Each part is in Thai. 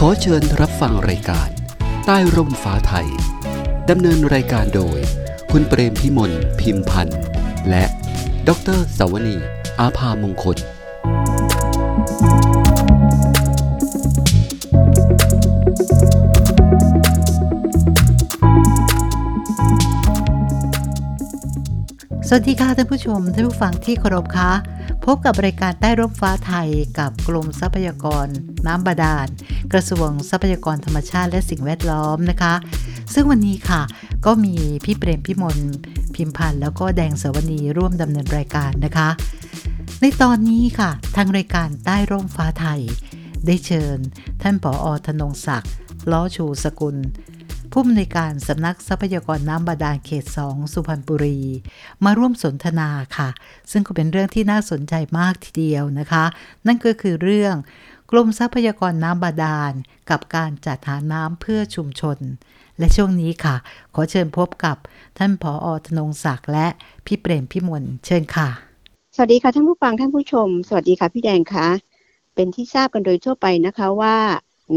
ขอเชิญรับฟังรายการ ใต้ร่มฟ้าไทย ดำเนินรายการโดย คุณเปรมพิมลพิมพันธ์ และดรสวนี อาภามงคล สวัสดีค่ะท่านผู้ชมท่านผู้ฟังที่เคารพคะ พบกับรายการใต้ร่มฟ้าไทยกับกรมทรัพยากร น้ำบาดาล กระทรวงทรัพยากรธรรมชาติและสิ่งแวดล้อมนะคะ ซึ่งวันนี้ค่ะ ก็มีพี่เปรมพิมลพิมพันธ์แล้วก็แดงสวนีร่วมดำเนินรายการนะคะ ในตอนนี้ค่ะ ทางรายการใต้ร่มฟ้าไทย ได้เชิญ ท่านผออธนงศักดิ์ล้อชูสกุล ผู้อำนวยการสำนักทรัพยากรน้ำบาดาลเขต 2 สุพรรณบุรี มาร่วมสนทนาค่ะ ซึ่งก็เป็นเรื่องที่น่าสนใจมากทีเดียวนะคะ นั่นก็คือเรื่อง กรมทรัพยากรน้ำบาดาล กับการจัดหาน้ำเพื่อชุมชน และช่วงนี้ค่ะ ขอเชิญพบกับท่านผออธนงศักดิ์และพี่เปรมพิมลเชิญค่ะ สวัสดีค่ะท่านผู้ฟังท่านผู้ชม สวัสดีค่ะพี่แดงคะเป็นที่ทราบกันโดยทั่วไปนะคะว่า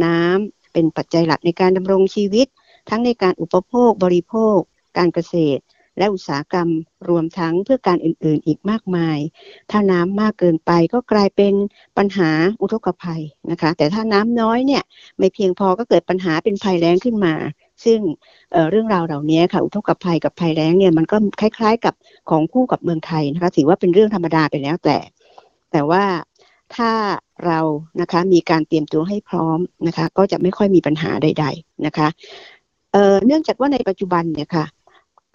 น้ำเป็นปัจจัยหลักในการดำรงชีวิต ทั้งในการอุปโภคบริโภค การเกษตร และอุตสาหกรรมรวมทั้งเพื่อการอื่นๆ อีกมากมาย ถ้าน้ำมากเกินไปก็กลายเป็นปัญหาอุทกภัยนะคะ แต่ถ้าน้ำน้อยเนี่ยไม่เพียงพอก็เกิดปัญหาเป็นภัยแล้งขึ้นมา ซึ่งเเรื่องราวเหล่านี้ค่ะอุทกภัยกับภัยแล้งเนี่ยมันก็คล้าย ๆ กับของคู่กับเมืองไทยนะคะถือว่าเป็นเรื่องธรรมดาไปแล้วแต่ แต่ว่าถ้าเรานะคะมีการเตรียมตัวให้พร้อมนะคะ ก็จะไม่ค่อยมีปัญหาใด ๆนะคะ เนื่องจากว่าในปัจจุบันเนี่ยค่ะ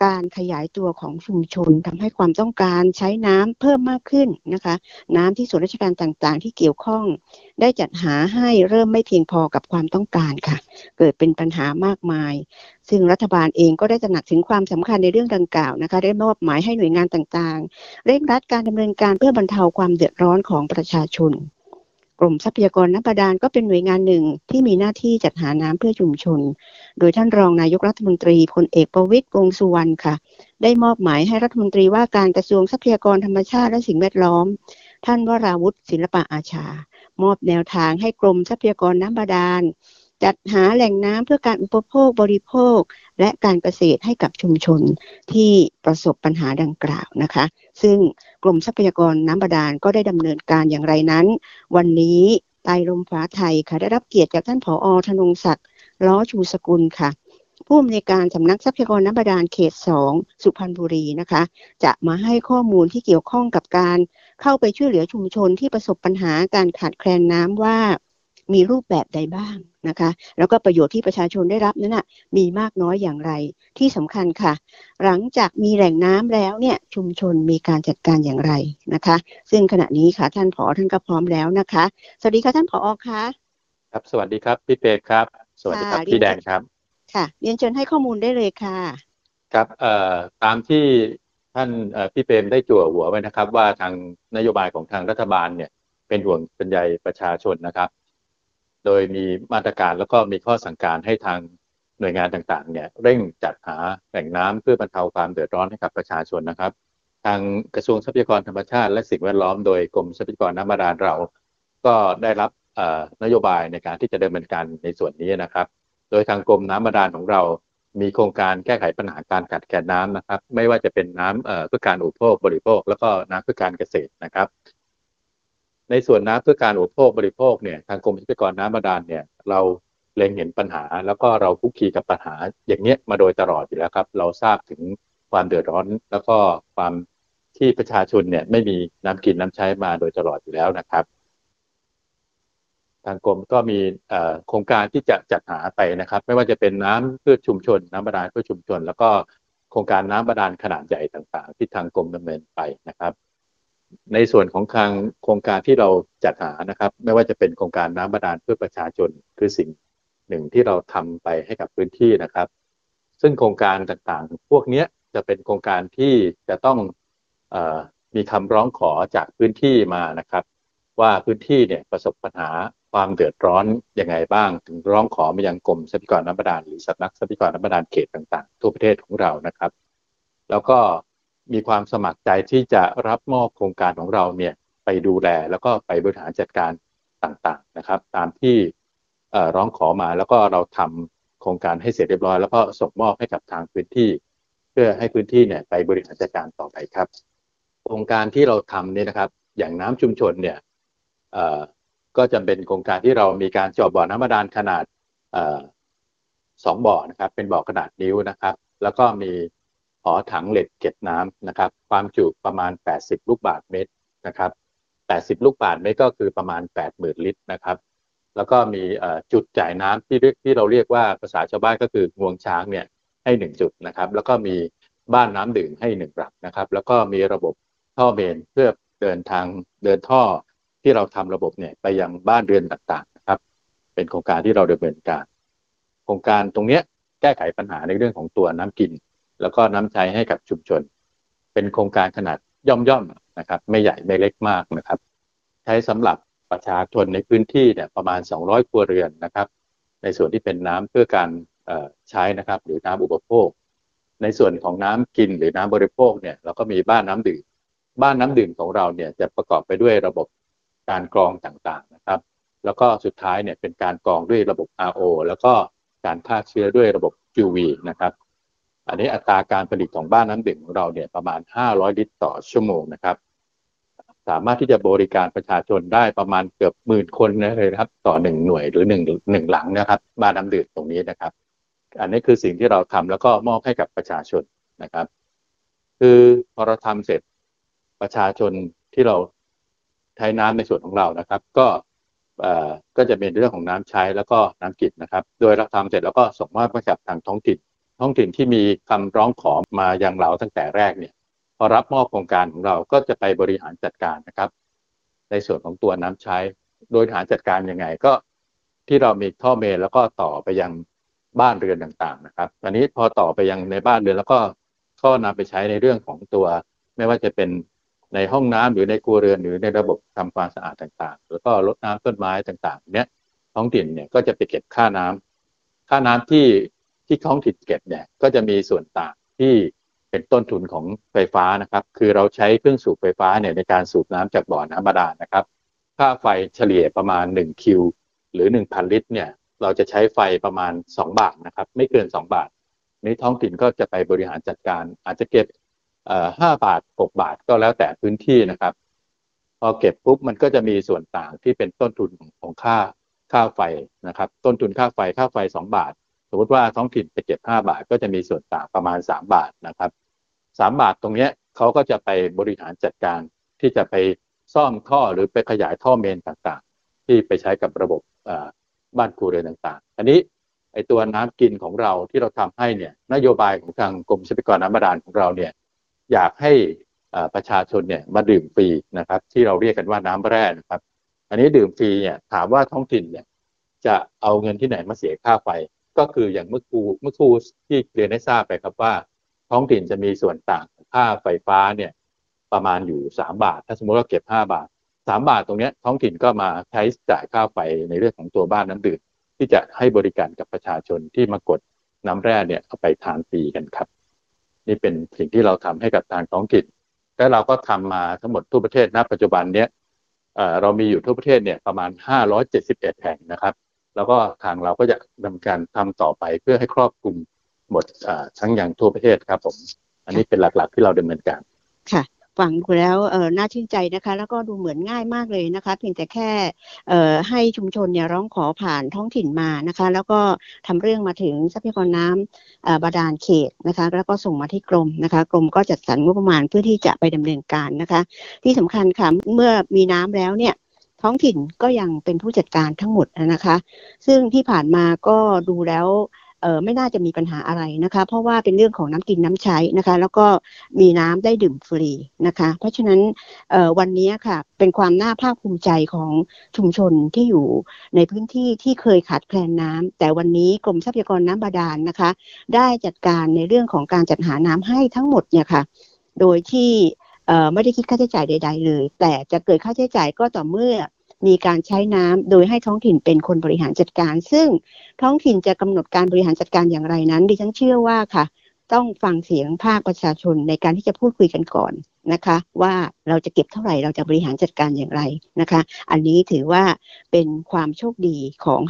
การขยายตัวของชุมชนทำให้ความต้องการใช้น้ำเพิ่มมากขึ้นนะคะ น้ำที่ส่วนราชการต่างๆ ที่เกี่ยวข้อง ได้จัดหาให้เริ่มไม่เพียงพอกับความต้องการค่ะ เกิดเป็นปัญหามากมาย ซึ่งรัฐบาลเองก็ได้ตระหนักถึงความสำคัญในเรื่องดังกล่าวนะคะ ได้มอบหมายให้หน่วยงานต่างๆ เร่งรัดการดำเนินการเพื่อบรรเทาความเดือดร้อนของประชาชน กรมทรัพยากรน้ำบาดาลก็เป็นหน่วยงานหนึ่งที่มีหน้าที่จัดหาน้ำเพื่อชุมชน โดยท่านรองนายกรัฐมนตรีพลเอกประวิตรวงสุวรรณค่ะ ได้มอบหมายให้รัฐมนตรีว่าการกระทรวงทรัพยากรธรรมชาติและสิ่งแวดล้อม ท่านวราวุฒิศิลปะอาชา มอบแนวทางให้กรมทรัพยากรน้ำบาดาล จัดหาแหล่งน้ำเพื่อการอุปโภคบริโภค และการเกษตรให้กับชุมชนที่ประสบปัญหาดังกล่าวนะคะ ซึ่งกรมทรัพยากรน้ำบาดาลก็ได้ดำเนินการอย่างไรนั้น วันนี้ใต้ลมฟ้าไทยค่ะได้รับเกียรติจากท่านผออธนงศักดิ์ล้อชูสกุลค่ะ ผู้อำนวยการสำนักทรัพยากรน้ำบาดาลเขต 2 สุพรรณบุรีนะคะ จะมาให้ข้อมูลที่เกี่ยวข้องกับการเข้าไปช่วยเหลือชุมชนที่ประสบปัญหาการขาดแคลนน้ำว่า มีรูปแบบใดบ้างนะคะ แล้วก็ประโยชน์ที่ประชาชนได้รับนั้นนะมีมากน้อยอย่างไรที่สำคัญค่ะ หลังจากมีแหล่งน้ำแล้วเนี่ยชุมชนมีการจัดการอย่างไรนะคะ ซึ่งขณะนี้ค่ะท่านผอท่านก็พร้อมแล้วนะคะ สวัสดีค่ะท่านผอคะครับสวัสดีครับพี่เป็ดครับ สวัสดีครับพี่แดงครับค่ะเรียนเชิญให้ข้อมูลได้เลยค่ะ ครับเอ่อตามที่ท่านเอ่อพี่เปรมได้จั่วหัวไว้นะครับ ว่าทางนโยบายของทางรัฐบาลเนี่ยเป็นห่วงเป็นใยประชาชนนะครับ โดยมีมาตรการแล้วก็มีข้อสั่งการให้ทางหน่วยงานต่างๆเนี่ยเร่งจัดหาแหล่งน้ำเพื่อบรรเทาความเดือดร้อนให้กับประชาชนนะครับ ทางกระทรวงทรัพยากรธรรมชาติ และสิ่งแวดล้อมโดยกรมทรัพยากรน้ำบาดาลเรา ก็ได้รับนโยบายในการที่จะดำเนินการในส่วนนี้นะครับ โดยทางกรมน้ำบาดาลของเรา มีโครงการแก้ไขปัญหาการขาดแคลนน้ำนะครับ ไม่ว่าจะเป็นน้ำเพื่อการอุปโภคบริโภค แล้วก็น้ำเพื่อการเกษตรนะครับ ในส่วนน้ำเพื่อการอุปโภคบริโภคเนี่ยทางกรมทรัพยากรน้ำบาดาลเนี่ยเราเล็งเห็นปัญหา แล้วก็เราคุกคีกับปัญหาอย่างเนี้ยมาโดยตลอดอยู่แล้วครับ เราทราบถึงความเดือดร้อน แล้วก็ความที่ประชาชนเนี่ยไม่มีน้ำกินน้ำใช้มาโดยตลอดอยู่แล้วนะครับ ทางกรมก็มีโครงการที่จะจัดหาไปนะครับ ไม่ว่าจะเป็นน้ำเพื่อชุมชน น้ำบาดาลเพื่อชุมชน แล้วก็โครงการน้ำบาดาลขนาดใหญ่ต่างๆ ที่ทางกรมดำเนินไปนะครับ ในส่วนของทางโครงการที่เราจัดหานะครับ ไม่ว่าจะเป็นโครงการน้ำบาดาลเพื่อประชาชนคือสิ่งหนึ่งที่เราทำไปให้กับพื้นที่นะครับ ซึ่งโครงการต่างๆ พวกนี้จะเป็นโครงการที่จะต้องอมีคำร้องขอจากพื้นที่มานะครับ ว่าพื้นที่เนี่ยประสบปัญหาความเดือดร้อนยังไงบ้าง ถึงร้องขอมายังกรมทรัพยากรน้ำบาดาลหรือสำนักทรัพยากรน้ำบาดาลเขตต่างๆ ทั่วประเทศของเรานะครับ แล้วก็ มีความสมัครใจที่จะรับมอบโครงการของเราเนี่ยไปดูแลแล้วก็ไปบริหารจัดการต่างๆนะครับ ตามที่ร้องขอมาแล้วก็เราทำโครงการให้เสร็จเรียบร้อยแล้วก็ส่งมอบให้กับทางพื้นที่ เพื่อให้พื้นที่เนี่ยไปบริหารจัดการต่อไปครับ โครงการที่เราทำเนี่ยนะครับ อย่างน้ำชุมชนเนี่ยก็จะเป็นโครงการที่เรามีการเจาะบ่อน้ำบาดาลขนาดอสองบ่อนะครับ เป็นบ่อขนาดนิ้วนะครับ แล้วก็มี หอถังเหล็กเก็บน้ำนะครับ ความจุประมาณ 80 ลูกบาศก์เมตรนะครับ 80 ลูกบาศก์เมตรก็คือประมาณ 80,000 ลิตรนะครับ แล้วก็มีจุดจ่ายน้ำที่เรียกที่เราเรียกว่าภาษาชาวบ้านก็คืองวงช้างเนี่ยให้หนึ่งจุดนะครับ แล้วก็มีบ้านน้ำดื่มให้หนึ่งหลังนะครับ แล้วก็มีระบบท่อเมนเพื่อเดินทางเดินท่อที่เราทำระบบเนี่ยไปยังบ้านเรือนต่างๆนะครับ เป็นโครงการที่เราดำเนินการ โครงการตรงเนี้ยแก้ไขปัญหาในเรื่องของตัวน้ำกิน แล้วก็น้ำใช้ให้กับชุมชน เป็นโครงการขนาดย่อมๆนะครับ ไม่ใหญ่ไม่เล็กมากนะครับ ใช้สำหรับประชาชนในพื้นที่เนี่ยประมาณ 200 ครัวเรือนนะครับ ในส่วนที่เป็นน้ำเพื่อการใช้นะครับ หรือน้ำอุปโภค ในส่วนของน้ำกินหรือน้ำบริโภคเนี่ยเราก็มีบ้านน้ำดื่มบ้านน้ำดื่มของเราเนี่ยจะประกอบไปด้วยระบบการกรองต่างๆนะครับ แล้วก็สุดท้ายเนี่ยเป็นการกรองด้วยระบบ RO แล้วก็การฆ่าเชื้อด้วยระบบ UV นะครับ อันนี้อัตราการผลิตของบ้านน้ำดื่มของเราเนี่ยประมาณ 500 ลิตรต่อชั่วโมงนะครับ สามารถที่จะบริการประชาชนได้ประมาณเกือบหมื่นคนนะเลยครับ ต่อหนึ่งหน่วยหรือหนึ่งหนึ่งหลังนะครับ บ้านน้ำดื่มตรงนี้นะครับ อันนี้คือสิ่งที่เราทำแล้วก็มอบให้กับประชาชนนะครับ คือพอเราทำเสร็จประชาชนที่เราใช้น้ำในส่วนของเรานะครับ ก็เอ่อก็จะเป็นเรื่องของน้ำใช้แล้วก็น้ำกินนะครับ โดยเราทำเสร็จแล้วก็ส่งมอบให้กับทางท้องถิ่น ท้องถิ่นที่มีคำร้องขอมาอยังเราตั้งแต่แรกเนี่ยพอรับมอบโครงการของเราก็จะไปบริหารจัดการนะครับ ในส่วนของตัวน้ำใช้ โดยหารจัดการยังไงก็ที่เรามีท่อเมนแล้วก็ต่อไปยังบ้านเรือนต่างๆนะครับตอนนี้พอต่อไปยังในบ้านเรือนแล้วก็ก็นำไปใช้ในเรื่องของตัว ไม่ว่าจะเป็นในห้องน้ำหรือในครัวเรือนหรือในระบบทำความสะอาดต่างๆ แล้วก็รดน้ำต้นไม้ต่างๆ เนี้ยท้องถิ่นเนี่ยก็จะไปเก็บค่าน้ำค่าน้ำที่ ที่ท้องถิ่นเก็บเนี่ยก็จะมีส่วนต่างที่เป็นต้นทุนของไฟฟ้านะครับ คือเราใช้เครื่องสูบไฟฟ้าเนี่ยในการสูบน้ำจากบ่อน้ำบาดาลนะครับ ค่าไฟเฉลี่ยประมาณ1คิวหรือ 1,000 ลิตรเนี่ยเราจะใช้ไฟประมาณ 2 บาทนะครับ ไม่เกิน 2 บาทนี้ท้องถิ่นก็จะไปบริหารจัดการ อาจจะเก็บเอ่อ5บาท6บาทก็แล้วแต่พื้นที่นะครับ พอเก็บปุ๊บมันก็จะมีส่วนต่างที่เป็นต้นทุนของค่าค่าไฟนะครับ ต้นทุนค่าไฟค่าไฟ2บาท มมติว่าท้องถิ่นไปเก็บ5บาท ก็จะมีส่วนต่างประมาณ3บาทนะครับ3บาทตรงเนี้ยเขาก็จะไปบริหารจัดการที่จะไปซ่อมท่อหรือไปขยายท่อเมนต่างๆ ที่ไปใช้กับระบบบ้านครัวเรือนต่างๆ อันนี้ไอตัวน้ำกินของเราที่เราทำให้เนี่ยนโยบายของทางกรมทรัพยากรน้ำบาดาลของเราเนี่ยอยากให้ประชาชนเนี่ยมาดื่มฟรีนะครับ ที่เราเรียกกันว่าน้ำแร่นะครับ อันนี้ดื่มฟรีเนี่ยถามว่าท้องถิ่นเนี่ยจะเอาเงินที่ไหนมาเสียค่าไฟ ก็คืออย่างเมื่อครูเมื่อครูที่เรียนให้ทราบไปครับว่า ท้องถิ่นจะมีส่วนต่างค่าไฟฟ้าเนี่ยประมาณอยู่ 3 บาท ถ้าสมมติว่าเก็บ 5 บาท 3 บาทตรงนี้ท้องถิ่นก็มาใช้จ่ายค่าไฟในเรื่องของตัวบ้านน้ำดื่มที่จะให้บริการกับประชาชนที่มากดน้ำแร่เนี่ยเอาไปทานฟรีกันครับ นี่เป็นสิ่งที่เราทำให้กับทางท้องถิ่นและเราก็ทำมาทั้งหมดทั่วประเทศณปัจจุบันเนี้ยเอ่อเรามีอยู่ทั่วประเทศเนี่ยประมาณ 571 แห่งนะครับ แล้วก็ทางเราก็จะดำเนินการทำต่อไปเพื่อให้ครอบคลุมหมดทั้งอย่างทั่วประเทศครับผมอันนี้เป็นหลักๆที่เราดำเนินการค่ะฟังดูแล้วน่าชื่นใจนะคะ แล้วก็ดูเหมือนง่ายมากเลยนะคะ เพียงแต่แค่ให้ชุมชนเนี่ยร้องขอผ่านท้องถิ่นมานะคะ แล้วก็ทำเรื่องมาถึงทรัพยากรน้ำเอ่อบาดาลเขตนะคะ แล้วก็ส่งมาที่กรมนะคะ กรมก็จัดสรรงบประมาณเพื่อที่จะไปดำเนินการนะคะ ที่สำคัญค่ะเมื่อมีน้ำแล้วเนี่ย ท้องถิ่นก็ยังเป็นผู้จัดการทั้งหมดนะคะ ซึ่งที่ผ่านมาก็ดูแล้วเออไม่น่าจะมีปัญหาอะไรนะคะ เพราะว่าเป็นเรื่องของน้ำกินน้ำใช้นะคะ แล้วก็มีน้ำได้ดื่มฟรีนะคะ เพราะฉะนั้นเออวันนี้ค่ะเป็นความน่าภาคภูมิใจของชุมชนที่อยู่ในพื้นที่ที่เคยขาดแคลนน้ำแต่วันนี้กรมทรัพยากรน้ำบาดาลนะคะ ได้จัดการในเรื่องของการจัดหาน้ำให้ทั้งหมดเนี่ยค่ะ โดยที่ ไม่ได้คิดค่าใช้จ่ายใด ๆ เลย แต่จะเกิดค่าใช้จ่ายก็ต่อเมื่อมีการใช้น้ำโดยให้ท้องถิ่นเป็นคนบริหารจัดการ ซึ่งท้องถิ่นจะกำหนดการบริหารจัดการอย่างไรนั้น ดิฉันเชื่อว่าค่ะ ต้องฟังเสียงภาคประชาชนในการที่จะพูดคุยกันก่อนนะคะ ว่าเราจะเก็บเท่าไหร่เราจะบริหารจัดการอย่างไรนะคะ อันนี้ถือว่าเป็นความโชคดีของ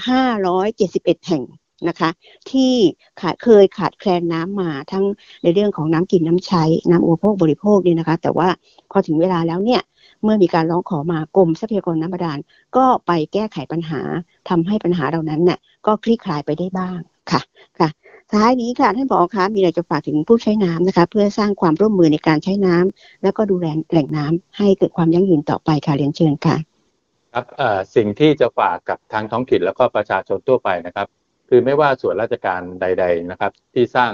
571 แห่ง นะคะ ที่ขาดเคยขาดแคลนน้ำมาทั้งในเรื่องของน้ำกินน้ำใช้น้ำอุปโภคบริโภคเนี่ยนะคะ แต่ว่าพอถึงเวลาแล้วเนี่ยเมื่อมีการร้องขอมากรมทรัพยากรน้ำบาดาลก็ไปแก้ไขปัญหาทำให้ปัญหาเหล่านั้นเนี่ยก็คลี่คลายไปได้บ้างค่ะค่ะท้ายนี้ค่ะท่านผอคะมีอะไรจะฝากถึงผู้ใช้น้ำนะคะ เพื่อสร้างความร่วมมือในการใช้น้ำแล้วก็ดูแลแหล่งน้ำให้เกิดความยั่งยืนต่อไปค่ะเรียนเชิญค่ะ ครับสิ่งที่จะฝากกับทางท้องถิ่นแล้วก็ประชาชนทั่วไปนะครับ คือไม่ว่าส่วนราชการใด ๆนะครับ ที่สร้าง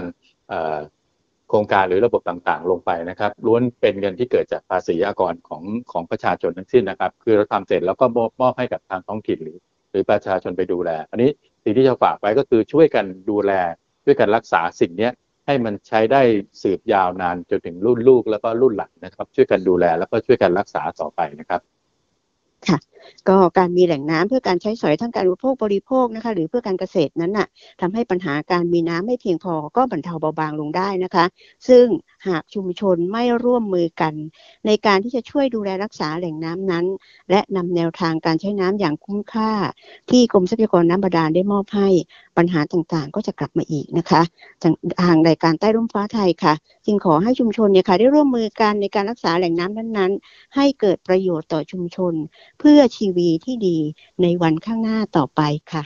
โครงการหรือระบบต่างๆ ลงไปนะครับล้วนเป็นเงินที่เกิดจากภาษีอากรของของประชาชนทั้งสิ้นนะครับ คือเราทำเสร็จแล้วก็มอบมอบให้กับทางท้องถิ่นหรือ หรือประชาชนไปดูแล อันนี้สิ่งที่จะฝากไว้ก็คือช่วยกันดูแลช่วยกันรักษาสิ่งนี้ให้มันใช้ได้สืบยาวนานจนถึงรุ่นลูกแล้วก็รุ่นหลานนะครับ ช่วยกันดูแลแล้วก็ช่วยกันรักษาต่อไปนะครับ ค่ะ ก็การมีแหล่งน้ำเพื่อการใช้สอยทั้งการอุปโภคบริโภคนะคะ หรือเพื่อการเกษตรนั้นน่ะทำให้ปัญหาการมีน้ำไม่เพียงพอก็บรรเทาเบาบางลงได้นะคะ ซึ่งหากชุมชนไม่ร่วมมือกัน ในการที่จะช่วยดูแลรักษาแหล่งน้ำนั้น และนำแนวทางการใช้น้ำอย่างคุ้มค่า ที่กรมทรัพยากรน้ำบาดาลได้มอบให้ปัญหาต่างๆ ก็จะกลับมาอีกนะคะทางรายการใต้ร่มฟ้าไทยค่ะ จึงขอให้ชุมชนเนี่ยค่ะได้ร่วมมือกันในการรักษาแหล่งน้ำนั้นๆ ให้เกิดประโยชน์ต่อชุมชน เพื่อชีวีที่ดีในวันข้างหน้าต่อไปค่ะ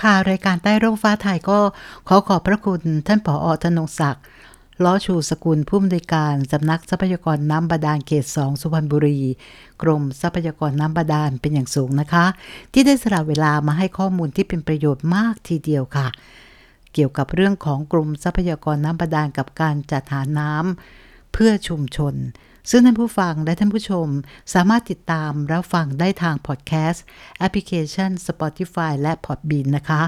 ค่ะรายการใต้ร่มฟ้าไทยก็ขอขอบพระคุณท่านผออธนงศักดิ์ล้อชูสกุลผู้อำนวยการสำนักทรัพยากรน้ำบาดาลเขต2สุพรรณบุรี กรมทรัพยากรน้ำบาดาลเป็นอย่างสูงนะคะ ที่ได้สละเวลามาให้ข้อมูลที่เป็นประโยชน์มากทีเดียวค่ะ กี่ยวกับเรื่องของกรมทรัพยากรน้ำบาดาลกับการจัดหาน้ำเพื่อชุมชน ซึ่งท่านผู้ฟังและท่านผู้ชมสามารถติดตามรับฟังได้ทางพอดแคสต์แอปพลิเคชัน Spotify และ Podbean นะคะ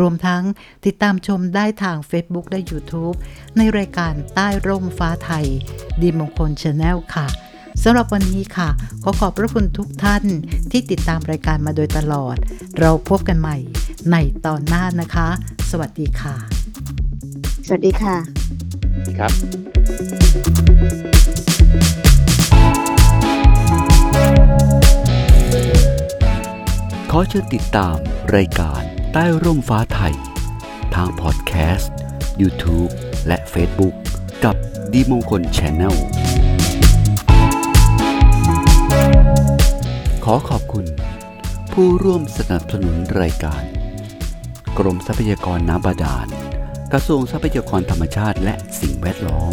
รวมทั้งติดตามชมได้ทาง Facebook และ YouTube ในรายการใต้ร่มฟ้าไทย ดีมงคล Channel ค่ะสำหรับวันนี้ค่ะ ขอขอบพระคุณทุกท่านที่ติดตามรายการมาโดยตลอด เราพบกันใหม่ ในตอนหน้านะคะ สวัสดีค่ะ สวัสดีค่ะครับขอเชิญติดตามรายการใต้ร่มฟ้าไทย ทางพอดแคสต์ YouTube และ Facebook กับดีมงคลช n แนลขอขอบคุณ ผู้ร่วมสนับสนุนรายการ กรมทรัพยากรน้ำบาดาล กระทรวงทรัพยากรธรรมชาติและสิ่งแวดล้อม